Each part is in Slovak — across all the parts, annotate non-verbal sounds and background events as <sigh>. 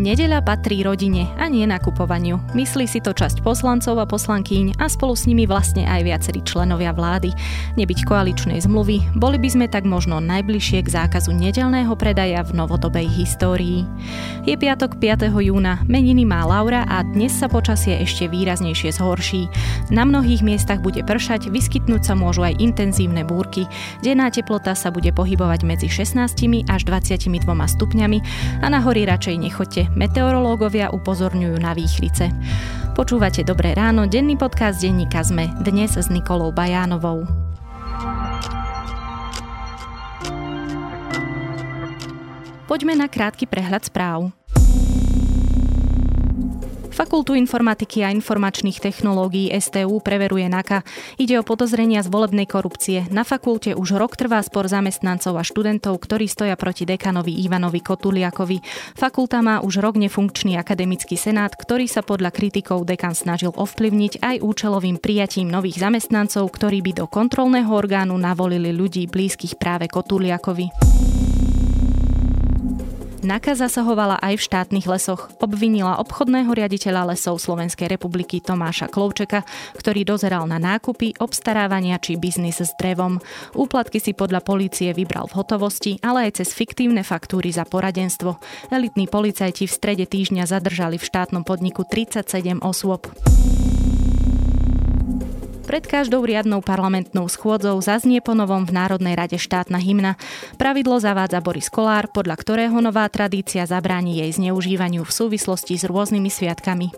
Nedeľa patrí rodine a nie nakupovaniu. Myslí si to časť poslancov a poslankyň a spolu s nimi vlastne aj viacerí členovia vlády. Nebyť koaličnej zmluvy, boli by sme tak možno najbližšie k zákazu nedelného predaja v novodobej histórii. Je piatok 5. júna, meniny má Laura a dnes sa počasie ešte výraznejšie zhorší. Na mnohých miestach bude pršať, vyskytnúť sa môžu aj intenzívne búrky. Denná teplota sa bude pohybovať medzi 16 až 22 stupňami a na hory radšej nechoďte meteorológovia upozorňujú na výchrice. Počúvate Dobré ráno, denný podcast denníka ZME, dnes s Nikolou Bajánovou. Poďme na krátky prehľad správ. Fakultu informatiky a informačných technológií STU preveruje NAKA. Ide o podozrenia z volebnej korupcie. Na fakulte už rok trvá spor zamestnancov a študentov, ktorí stoja proti dekanovi Ivanovi Kotuliakovi. Fakulta má už rok nefunkčný akademický senát, ktorý sa podľa kritikov dekan snažil ovplyvniť aj účelovým prijatím nových zamestnancov, ktorí by do kontrolného orgánu navolili ľudí blízkych práve Kotuliakovi. NAKA zasahovala aj v štátnych lesoch. Obvinila obchodného riaditeľa lesov Slovenskej republiky Tomáša Klovčeka, ktorý dozeral na nákupy, obstarávania či biznis s drevom. Úplatky si podľa polície vybral v hotovosti, ale aj cez fiktívne faktúry za poradenstvo. Elitní policajti v strede týždňa zadržali v štátnom podniku 37 osôb. Pred každou riadnou parlamentnou schôdzou zaznie po novom v Národnej rade štátna hymna. Pravidlo zavádza Boris Kolár, podľa ktorého nová tradícia zabráni jej zneužívaniu v súvislosti s rôznymi sviatkami.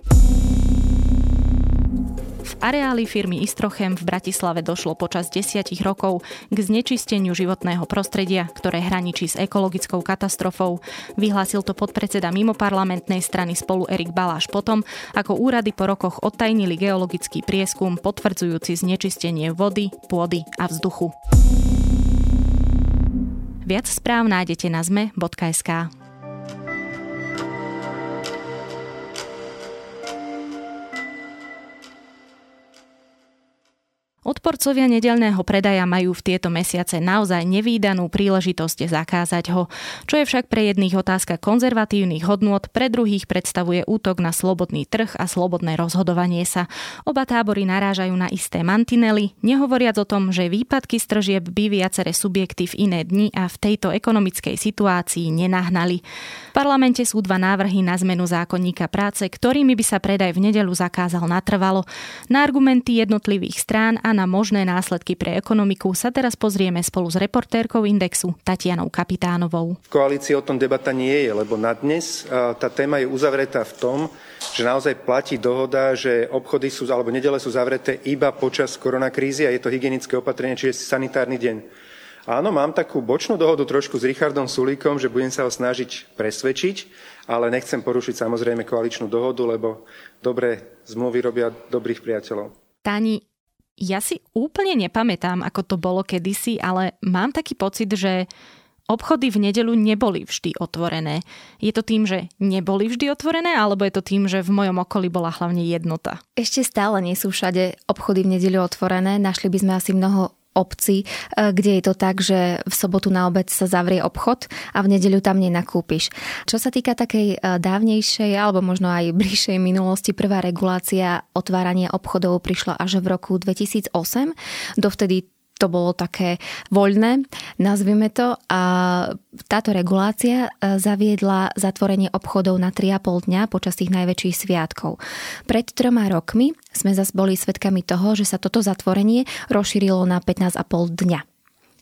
V areáli firmy Istrochem v Bratislave došlo počas desiatich rokov k znečisteniu životného prostredia, ktoré hraničí s ekologickou katastrofou. Vyhlásil to podpredseda mimoparlamentnej strany spolu Erik Baláš potom, ako úrady po rokoch odtajnili geologický prieskum potvrdzujúci znečistenie vody, pôdy a vzduchu. Viac správ nájdete na zme.sk. Odporcovia nedelného predaja majú v tieto mesiace naozaj nevýdanú príležitosť zakázať ho. Čo je však pre jedných otázka konzervatívnych hodnôt, pre druhých predstavuje útok na slobodný trh a slobodné rozhodovanie sa. Oba tábory narážajú na isté mantinely, nehovoriac o tom, že výpadky z tržieb by viaceré subjekty v iné dni a v tejto ekonomickej situácii nenahnali. V parlamente sú dva návrhy na zmenu zákonníka práce, ktorými by sa predaj v nedelu zakázal natrvalo. Na argumenty jednotlivých strán a na možné následky pre ekonomiku sa teraz pozrieme spolu s reportérkou Indexu Tatianou Kapitánovou. V koalícii o tom debata nie je, lebo na dnes tá téma je uzavretá v tom, že naozaj platí dohoda, že obchody sú, alebo nedele sú zavreté iba počas koronakrízy a je to hygienické opatrenie, čiže sanitárny deň. Áno, mám takú bočnú dohodu trošku s Richardom Sulíkom, že budem sa ho snažiť presvedčiť, ale nechcem porušiť samozrejme koaličnú dohodu, lebo dobré zmluvy robia dobrých priateľov. Tani, ja si úplne nepamätám, ako to bolo kedysi, ale mám taký pocit, že obchody v nedelu neboli vždy otvorené. Je to tým, že neboli vždy otvorené, alebo je to tým, že v mojom okolí bola hlavne jednota? Ešte stále nie sú všade obchody v nedeľu otvorené. Našli by sme asi mnoho obci, e, kde je to tak, že v sobotu na obec sa zavrie obchod a v nedeľu tam nenakúpiš. Čo sa týka takej e, dávnejšej alebo možno aj <laughs> bližšej minulosti, prvá regulácia otvárania obchodov prišla až v roku 2008. Dovtedy to bolo také voľné, nazvime to. A táto regulácia e, zaviedla zatvorenie obchodov na 3,5 dňa počas tých najväčších sviatkov. Pred troma rokmi sme zase boli svedkami toho, že sa toto zatvorenie rozšírilo na 15,5 dňa.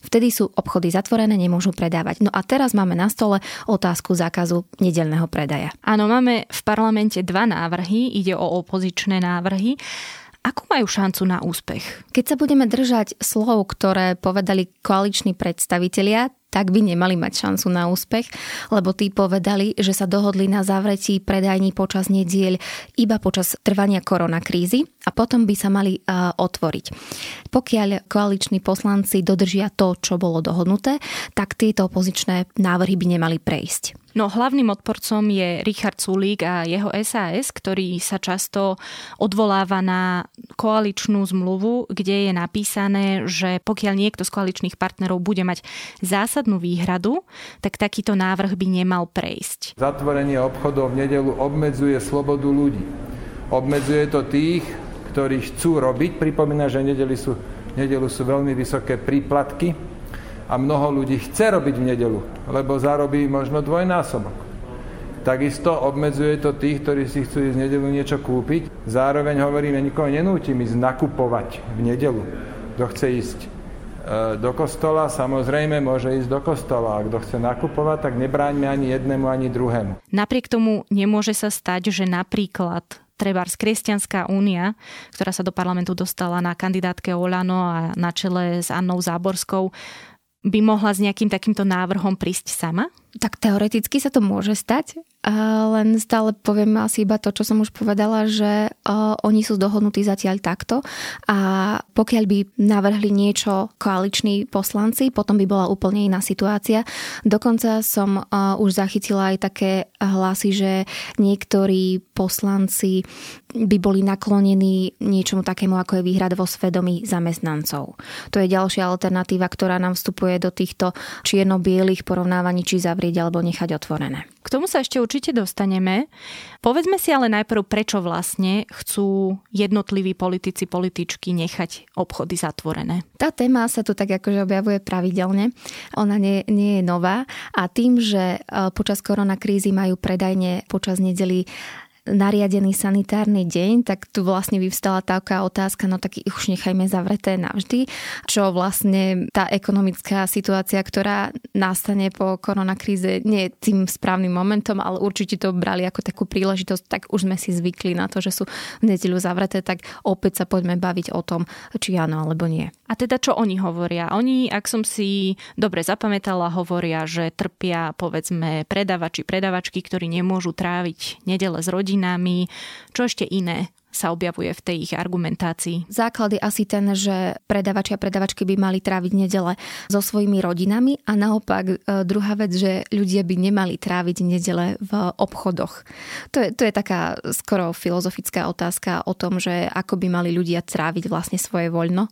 Vtedy sú obchody zatvorené, nemôžu predávať. No a teraz máme na stole otázku zákazu nedelného predaja. Áno, máme v parlamente dva návrhy, ide o opozičné návrhy. Ako majú šancu na úspech? Keď sa budeme držať slov, ktoré povedali koaliční predstavitelia, tak by nemali mať šancu na úspech, lebo tí povedali, že sa dohodli na zavretí predajní počas nediel iba počas trvania koronakrízy a potom by sa mali uh, otvoriť. Pokiaľ koaliční poslanci dodržia to, čo bolo dohodnuté, tak tieto opozičné návrhy by nemali prejsť. No hlavným odporcom je Richard Sulík a jeho SAS, ktorý sa často odvoláva na koaličnú zmluvu, kde je napísané, že pokiaľ niekto z koaličných partnerov bude mať zásadnú výhradu, tak takýto návrh by nemal prejsť. Zatvorenie obchodov v nedelu obmedzuje slobodu ľudí. Obmedzuje to tých, ktorí chcú robiť. Pripomína, že nedeli sú, nedelu sú veľmi vysoké príplatky a mnoho ľudí chce robiť v nedelu, lebo zarobí možno dvojnásobok. Takisto obmedzuje to tých, ktorí si chcú ísť v nedelu niečo kúpiť. Zároveň hovoríme, nikoho nenútim ísť nakupovať v nedelu. Kto chce ísť do kostola, samozrejme môže ísť do kostola. A kto chce nakupovať, tak nebráňme ani jednému, ani druhému. Napriek tomu nemôže sa stať, že napríklad Trebárs Kresťanská únia, ktorá sa do parlamentu dostala na kandidátke Olano a na čele s Annou Záborskou, by mohla s nejakým takýmto návrhom prísť sama? Tak teoreticky sa to môže stať, len stále poviem asi iba to, čo som už povedala, že uh, oni sú dohodnutí zatiaľ takto a pokiaľ by navrhli niečo koaliční poslanci, potom by bola úplne iná situácia. Dokonca som uh, už zachytila aj také hlasy, že niektorí poslanci by boli naklonení niečomu takému, ako je výhrad vo svedomí zamestnancov. To je ďalšia alternatíva, ktorá nám vstupuje do týchto čierno-bielých porovnávaní, či zavrieť alebo nechať otvorené. K tomu sa ešte určite dostaneme. Povedzme si ale najprv, prečo vlastne chcú jednotliví politici, političky nechať obchody zatvorené. Tá téma sa tu tak akože objavuje pravidelne. Ona nie, nie je nová a tým, že e, počas koronakrízy majú predajne počas nedeli nariadený sanitárny deň, tak tu vlastne vyvstala taká otázka, no tak už nechajme zavreté navždy, čo vlastne tá ekonomická situácia, ktorá nastane po koronakríze, nie je tým správnym momentom, ale určite to brali ako takú príležitosť, tak už sme si zvykli na to, že sú v nedeľu zavreté, tak opäť sa poďme baviť o tom, či áno alebo nie. A teda čo oni hovoria? Oni, ak som si dobre zapamätala, hovoria, že trpia povedzme predavači, predavačky, ktorí nemôžu tráviť nedele s rodinou rodinami, čo ešte iné sa objavuje v tej ich argumentácii. Základ je asi ten, že predavači a predavačky by mali tráviť nedele so svojimi rodinami a naopak e, druhá vec, že ľudia by nemali tráviť nedele v obchodoch. To je, to je taká skoro filozofická otázka o tom, že ako by mali ľudia tráviť vlastne svoje voľno.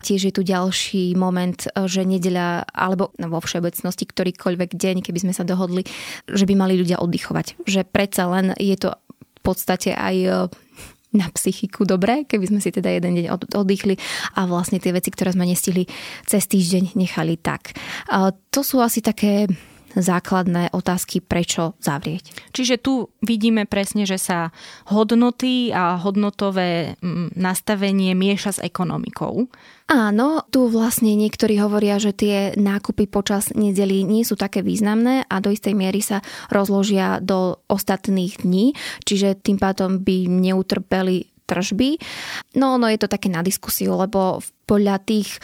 Tiež je tu ďalší moment, e, že nedeľa, alebo vo všeobecnosti ktorýkoľvek deň, keby sme sa dohodli, že by mali ľudia oddychovať. Že predsa len je to podstate aj e, na psychiku dobre, keby sme si teda jeden deň oddychli a vlastne tie veci, ktoré sme nestihli cez týždeň, nechali tak. To sú asi také základné otázky, prečo zavrieť. Čiže tu vidíme presne, že sa hodnoty a hodnotové mm, nastavenie mieša s ekonomikou. Áno, tu vlastne niektorí hovoria, že tie nákupy počas nedeli nie sú také významné a do istej miery sa rozložia do ostatných dní, čiže tým pádom by neutrpeli tržby. No, no je to také na diskusiu, lebo podľa tých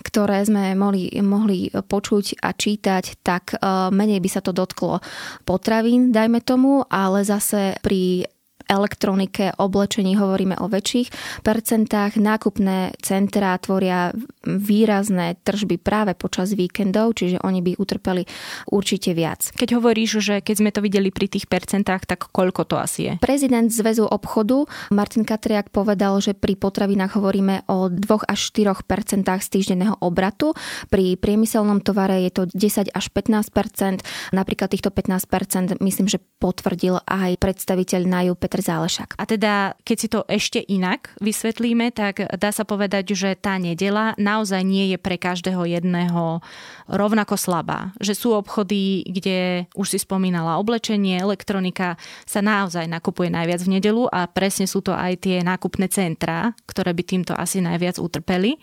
ktoré sme mohli, mohli počuť a čítať, tak eh, menej by sa to dotklo potravín, dajme tomu, ale zase pri elektronike, oblečení hovoríme o väčších percentách. Nákupné centrá tvoria výrazné tržby práve počas víkendov, čiže oni by utrpeli určite viac. Keď hovoríš, že keď sme to videli pri tých percentách, tak koľko to asi je? Prezident Zväzu obchodu Martin Katriak povedal, že pri potravinách hovoríme o 2 až 4 percentách z týždenného obratu. Pri priemyselnom tovare je to 10 až 15% Napríklad týchto 15% myslím, že potvrdil aj predstaviteľ NAJU Petr Zálešak. A teda, keď si to ešte inak vysvetlíme, tak dá sa povedať, že tá nedela naozaj nie je pre každého jedného rovnako slabá. Že sú obchody, kde už si spomínala oblečenie, elektronika sa naozaj nakupuje najviac v nedelu a presne sú to aj tie nákupné centrá, ktoré by týmto asi najviac utrpeli.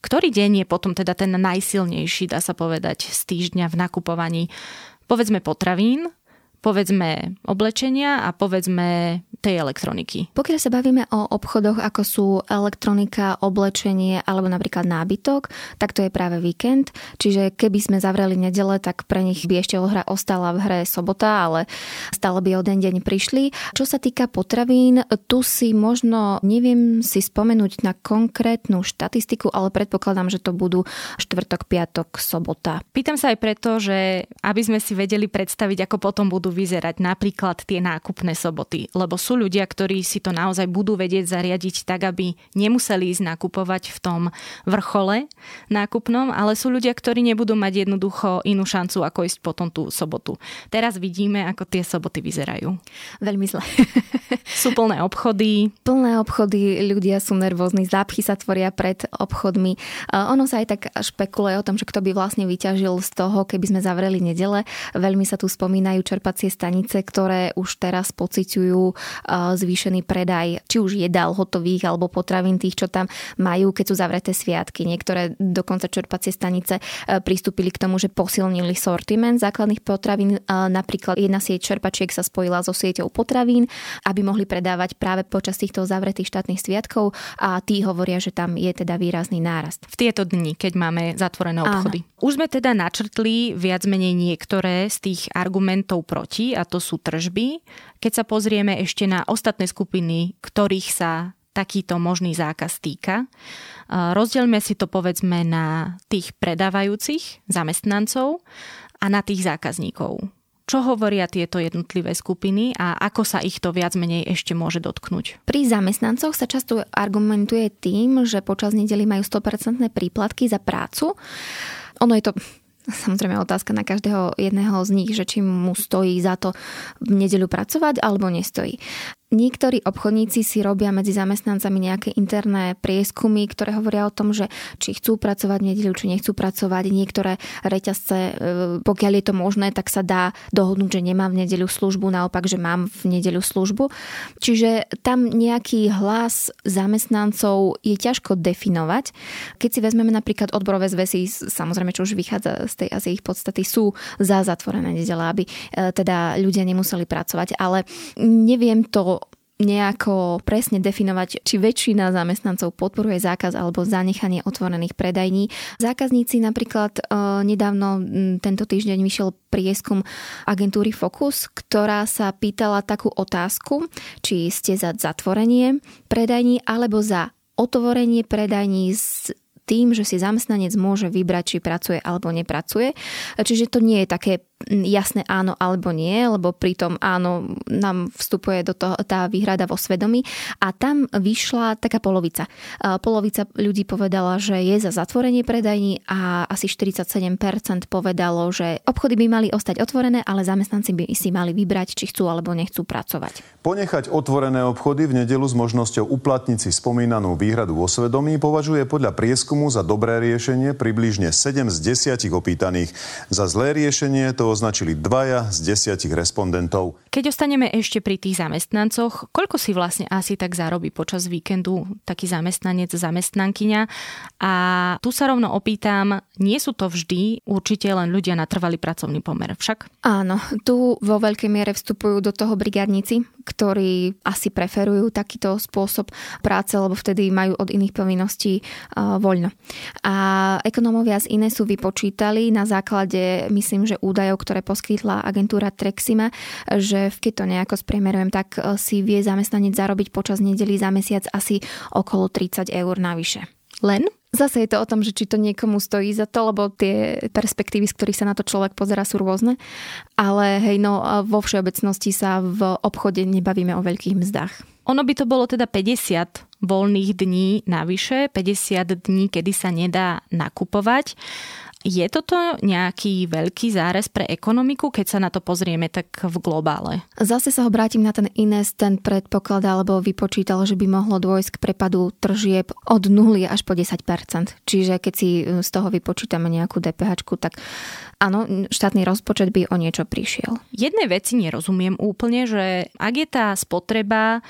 Ktorý deň je potom teda ten najsilnejší, dá sa povedať, z týždňa v nakupovaní? Povedzme potravín, povedzme oblečenia a povedzme tej elektroniky. Pokiaľ sa bavíme o obchodoch, ako sú elektronika, oblečenie alebo napríklad nábytok, tak to je práve víkend. Čiže keby sme zavreli nedele, tak pre nich by ešte hra ostala v hre sobota, ale stále by o den deň prišli. Čo sa týka potravín, tu si možno neviem si spomenúť na konkrétnu štatistiku, ale predpokladám, že to budú štvrtok, piatok, sobota. Pýtam sa aj preto, že aby sme si vedeli predstaviť, ako potom budú vyzerať napríklad tie nákupné soboty, lebo sú sú ľudia, ktorí si to naozaj budú vedieť zariadiť tak, aby nemuseli ísť nakupovať v tom vrchole nákupnom, ale sú ľudia, ktorí nebudú mať jednoducho inú šancu, ako ísť potom tú sobotu. Teraz vidíme, ako tie soboty vyzerajú. Veľmi zle. sú plné obchody. Plné obchody, ľudia sú nervózni, zápchy sa tvoria pred obchodmi. Ono sa aj tak špekuluje o tom, že kto by vlastne vyťažil z toho, keby sme zavreli nedele. Veľmi sa tu spomínajú čerpacie stanice, ktoré už teraz pociťujú zvýšený predaj či už jedál hotových alebo potravín tých, čo tam majú, keď sú zavreté sviatky. Niektoré dokonca čerpacie stanice e, pristúpili k tomu, že posilnili sortiment základných potravín. E, napríklad jedna sieť čerpačiek sa spojila so sieťou potravín, aby mohli predávať práve počas týchto zavretých štátnych sviatkov a tí hovoria, že tam je teda výrazný nárast. V tieto dni, keď máme zatvorené obchody. Áno. Už sme teda načrtli viac menej niektoré z tých argumentov proti a to sú tržby. Keď sa pozrieme ešte na ostatné skupiny, ktorých sa takýto možný zákaz týka. Rozdielme si to povedzme na tých predávajúcich zamestnancov a na tých zákazníkov. Čo hovoria tieto jednotlivé skupiny a ako sa ich to viac menej ešte môže dotknúť? Pri zamestnancoch sa často argumentuje tým, že počas nedeli majú 100% príplatky za prácu. Ono je to samozrejme otázka na každého jedného z nich, že či mu stojí za to v nedeľu pracovať alebo nestojí. Niektorí obchodníci si robia medzi zamestnancami nejaké interné prieskumy, ktoré hovoria o tom, že či chcú pracovať v nedelu, či nechcú pracovať. Niektoré reťazce, e, pokiaľ je to možné, tak sa dá dohodnúť, že nemám v nedeľu službu, naopak, že mám v nedeľu službu. Čiže tam nejaký hlas zamestnancov je ťažko definovať. Keď si vezmeme napríklad odborové zväzy, samozrejme, čo už vychádza z tej asi ich podstaty, sú za zatvorené nedele, aby e, teda ľudia nemuseli pracovať. Ale neviem to nejako presne definovať, či väčšina zamestnancov podporuje zákaz alebo zanechanie otvorených predajní. Zákazníci napríklad e, nedávno tento týždeň vyšiel prieskum agentúry Focus, ktorá sa pýtala takú otázku, či ste za zatvorenie predajní alebo za otvorenie predajní s tým, že si zamestnanec môže vybrať, či pracuje alebo nepracuje. Čiže to nie je také jasné áno alebo nie, lebo pritom áno nám vstupuje do toho tá výhrada vo svedomí a tam vyšla taká polovica. Polovica ľudí povedala, že je za zatvorenie predajní a asi 47% povedalo, že obchody by mali ostať otvorené, ale zamestnanci by si mali vybrať, či chcú alebo nechcú pracovať. Ponechať otvorené obchody v nedelu s možnosťou uplatniť si spomínanú výhradu vo svedomí považuje podľa prieskumu za dobré riešenie približne 7 z 10 opýtaných. Za zlé riešenie to označili dvaja z desiatich respondentov. Keď ostaneme ešte pri tých zamestnancoch, koľko si vlastne asi tak zarobí počas víkendu taký zamestnanec, zamestnankyňa? A tu sa rovno opýtam, nie sú to vždy určite len ľudia na trvalý pracovný pomer, však? Áno, tu vo veľkej miere vstupujú do toho brigádnici, ktorí asi preferujú takýto spôsob práce, lebo vtedy majú od iných povinností uh, voľno. A ekonómovia z Inesu vypočítali na základe, myslím, že údajov, ktoré poskytla agentúra Trexima, že keď to nejako spriemerujem, tak e, si vie zamestnanec zarobiť počas nedeli za mesiac asi okolo 30 eur navyše. Len? Zase je to o tom, že či to niekomu stojí za to, lebo tie perspektívy, z ktorých sa na to človek pozera, sú rôzne. Ale hej, no vo všeobecnosti sa v obchode nebavíme o veľkých mzdách. Ono by to bolo teda 50 voľných dní navyše, 50 dní, kedy sa nedá nakupovať. Je toto nejaký veľký zárez pre ekonomiku, keď sa na to pozrieme tak v globále? Zase sa obrátim na ten Ines, ten predpoklad alebo vypočítal, že by mohlo dôjsť k prepadu tržieb od 0 až po 10%. Čiže keď si z toho vypočítame nejakú DPH, tak áno, štátny rozpočet by o niečo prišiel. Jednej veci nerozumiem úplne, že ak je tá spotreba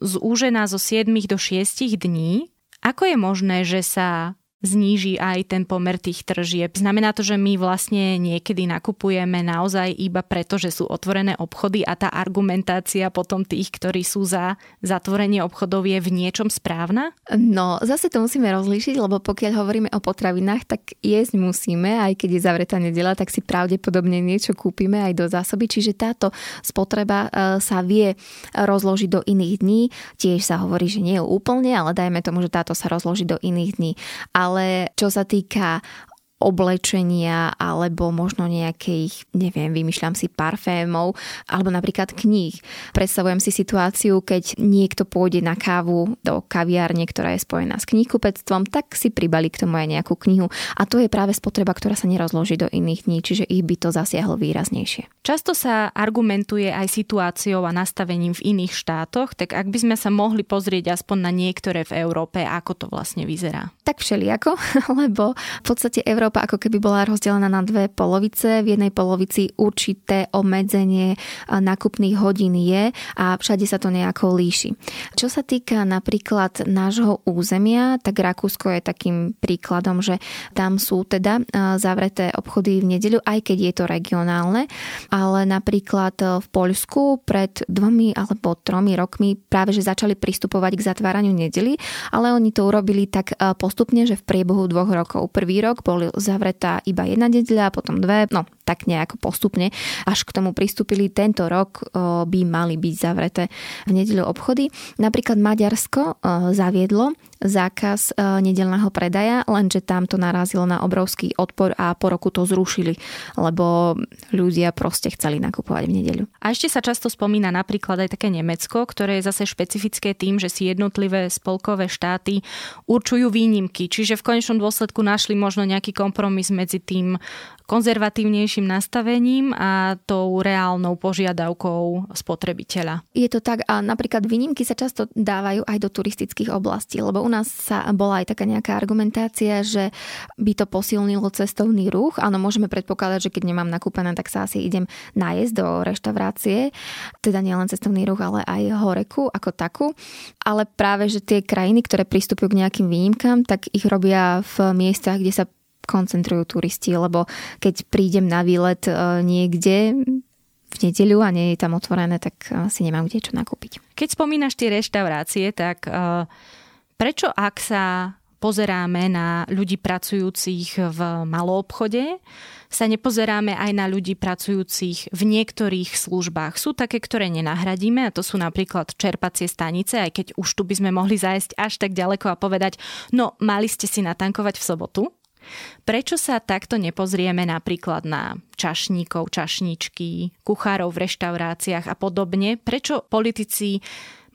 zúžená zo 7 do 6 dní, ako je možné, že sa zníži aj ten pomer tých tržieb. Znamená to, že my vlastne niekedy nakupujeme naozaj iba preto, že sú otvorené obchody a tá argumentácia potom tých, ktorí sú za zatvorenie obchodov je v niečom správna? No, zase to musíme rozlíšiť, lebo pokiaľ hovoríme o potravinách, tak jesť musíme, aj keď je zavretá nedela, tak si pravdepodobne niečo kúpime aj do zásoby, čiže táto spotreba e, sa vie rozložiť do iných dní. Tiež sa hovorí, že nie je úplne, ale dajme tomu, že táto sa rozloží do iných dní. Ale ale čo sa týka oblečenia alebo možno nejakých, neviem, vymýšľam si parfémov alebo napríklad kníh. Predstavujem si situáciu, keď niekto pôjde na kávu do kaviárne, ktorá je spojená s knihkupectvom, tak si pribali k tomu aj nejakú knihu. A to je práve spotreba, ktorá sa nerozloží do iných dní, čiže ich by to zasiahlo výraznejšie. Často sa argumentuje aj situáciou a nastavením v iných štátoch, tak ak by sme sa mohli pozrieť aspoň na niektoré v Európe, ako to vlastne vyzerá? Tak všelijako, <laughs> lebo v podstate Európa Európa ako keby bola rozdelená na dve polovice. V jednej polovici určité obmedzenie nákupných hodín je a všade sa to nejako líši. Čo sa týka napríklad nášho územia, tak Rakúsko je takým príkladom, že tam sú teda zavreté obchody v nedeľu, aj keď je to regionálne, ale napríklad v Poľsku pred dvomi alebo tromi rokmi práve že začali pristupovať k zatváraniu nedeli, ale oni to urobili tak postupne, že v priebehu dvoch rokov. Prvý rok bol zavretá iba jedna nedeľa, potom dve, no tak nejako postupne, až k tomu pristúpili. Tento rok by mali byť zavreté v nedeľu obchody. Napríklad Maďarsko zaviedlo zákaz nedelného predaja, lenže tam to narazilo na obrovský odpor a po roku to zrušili, lebo ľudia proste chceli nakupovať v nedeľu. A ešte sa často spomína napríklad aj také Nemecko, ktoré je zase špecifické tým, že si jednotlivé spolkové štáty určujú výnimky, čiže v konečnom dôsledku našli možno nejaký kompromis medzi tým konzervatívnejším nastavením a tou reálnou požiadavkou spotrebiteľa. Je to tak a napríklad výnimky sa často dávajú aj do turistických oblastí, lebo u nás sa bola aj taká nejaká argumentácia, že by to posilnilo cestovný ruch. Áno, môžeme predpokladať, že keď nemám nakúpené, tak sa asi idem nájsť do reštaurácie, teda nielen cestovný ruch, ale aj horeku ako takú. Ale práve, že tie krajiny, ktoré pristupujú k nejakým výnimkám, tak ich robia v miestach, kde sa koncentrujú turisti, lebo keď prídem na výlet e, niekde v nedeľu a nie je tam otvorené, tak si nemám kde čo nakúpiť. Keď spomínaš tie reštaurácie, tak e, prečo ak sa pozeráme na ľudí pracujúcich v maloobchode, sa nepozeráme aj na ľudí pracujúcich v niektorých službách. Sú také, ktoré nenahradíme a to sú napríklad čerpacie stanice, aj keď už tu by sme mohli zájsť až tak ďaleko a povedať, no mali ste si natankovať v sobotu, Prečo sa takto nepozrieme napríklad na čašníkov, čašničky, kuchárov v reštauráciách a podobne? Prečo politici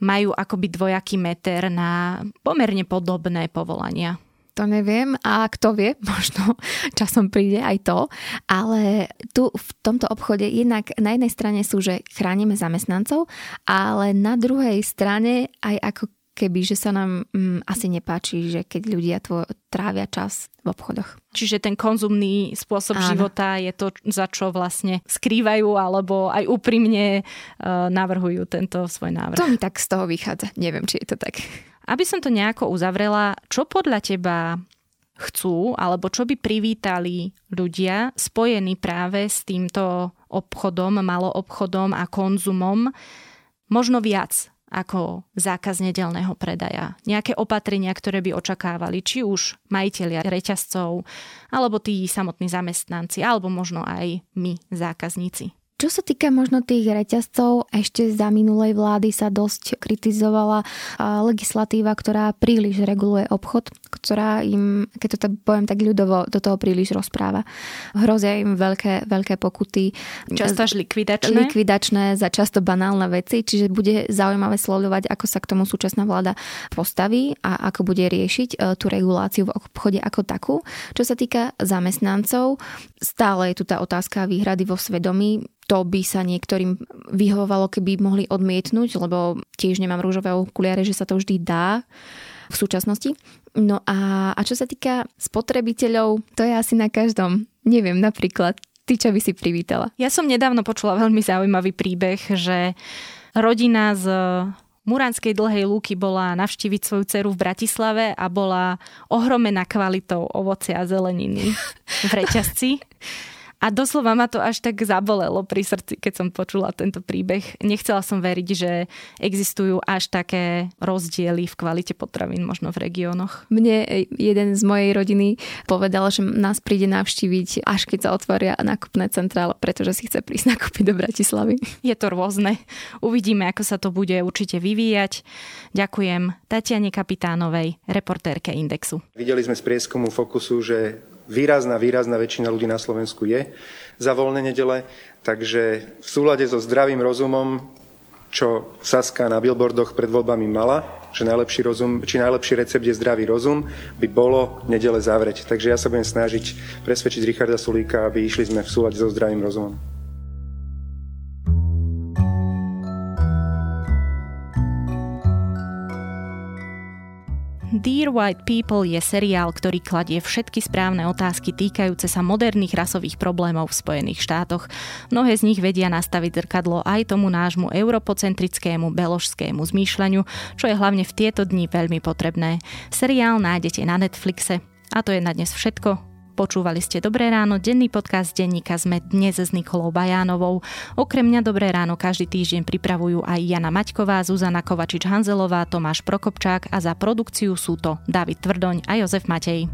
majú akoby dvojaký meter na pomerne podobné povolania? to neviem a kto vie, <laughs> možno časom príde aj to, ale tu v tomto obchode jednak na jednej strane sú, že chránime zamestnancov, ale na druhej strane aj ako keby, že sa nám mm, asi nepáči, že keď ľudia tvo, trávia čas v obchodoch. Čiže ten konzumný spôsob Áno. života je to, za čo vlastne skrývajú alebo aj úprimne uh, navrhujú tento svoj návrh. To mi tak z toho vychádza. Neviem, či je to tak. Aby som to nejako uzavrela, čo podľa teba chcú alebo čo by privítali ľudia spojení práve s týmto obchodom, maloobchodom a konzumom možno viac ako zákaz nedelného predaja. Nejaké opatrenia, ktoré by očakávali či už majiteľia reťazcov, alebo tí samotní zamestnanci, alebo možno aj my, zákazníci. Čo sa týka možno tých reťazcov, ešte za minulej vlády sa dosť kritizovala legislatíva, ktorá príliš reguluje obchod, ktorá im, keď to tak poviem tak ľudovo, do toho príliš rozpráva. Hrozia im veľké, veľké pokuty. Často až likvidačné. Likvidačné za často banálne veci, čiže bude zaujímavé sledovať, ako sa k tomu súčasná vláda postaví a ako bude riešiť e, tú reguláciu v obchode ako takú. Čo sa týka zamestnancov, stále je tu tá otázka výhrady vo svedomí to by sa niektorým vyhovovalo, keby mohli odmietnúť, lebo tiež nemám rúžové okuliare, že sa to vždy dá v súčasnosti. No a, a čo sa týka spotrebiteľov, to je asi na každom. Neviem, napríklad, ty čo by si privítala? Ja som nedávno počula veľmi zaujímavý príbeh, že rodina s Muranskej dlhej lúky bola navštíviť svoju dceru v Bratislave a bola ohromená kvalitou ovocia a zeleniny <laughs> v reťazci. A doslova ma to až tak zabolelo pri srdci, keď som počula tento príbeh. Nechcela som veriť, že existujú až také rozdiely v kvalite potravín možno v regiónoch. Mne jeden z mojej rodiny povedal, že nás príde navštíviť, až keď sa otvoria nákupné centrále, pretože si chce prísť <laughs> nakúpiť do Bratislavy. Je to rôzne. Uvidíme, ako sa to bude určite vyvíjať. Ďakujem Tatiane Kapitánovej, reportérke Indexu. Videli sme z prieskumu Fokusu, že výrazná, výrazná väčšina ľudí na Slovensku je za voľné nedele, takže v súlade so zdravým rozumom, čo Saska na billboardoch pred voľbami mala, že najlepší, rozum, či najlepší recept je zdravý rozum, by bolo nedele zavrieť. Takže ja sa budem snažiť presvedčiť Richarda Sulíka, aby išli sme v súlade so zdravým rozumom. Dear White People je seriál, ktorý kladie všetky správne otázky týkajúce sa moderných rasových problémov v Spojených štátoch. Mnohé z nich vedia nastaviť zrkadlo aj tomu nášmu europocentrickému beložskému zmýšľaniu, čo je hlavne v tieto dni veľmi potrebné. Seriál nájdete na Netflixe. A to je na dnes všetko. Počúvali ste Dobré ráno, denný podcast denníka sme dnes s Nikolou Bajánovou. Okrem mňa Dobré ráno každý týždeň pripravujú aj Jana Maťková, Zuzana Kovačič-Hanzelová, Tomáš Prokopčák a za produkciu sú to David Tvrdoň a Jozef Matej.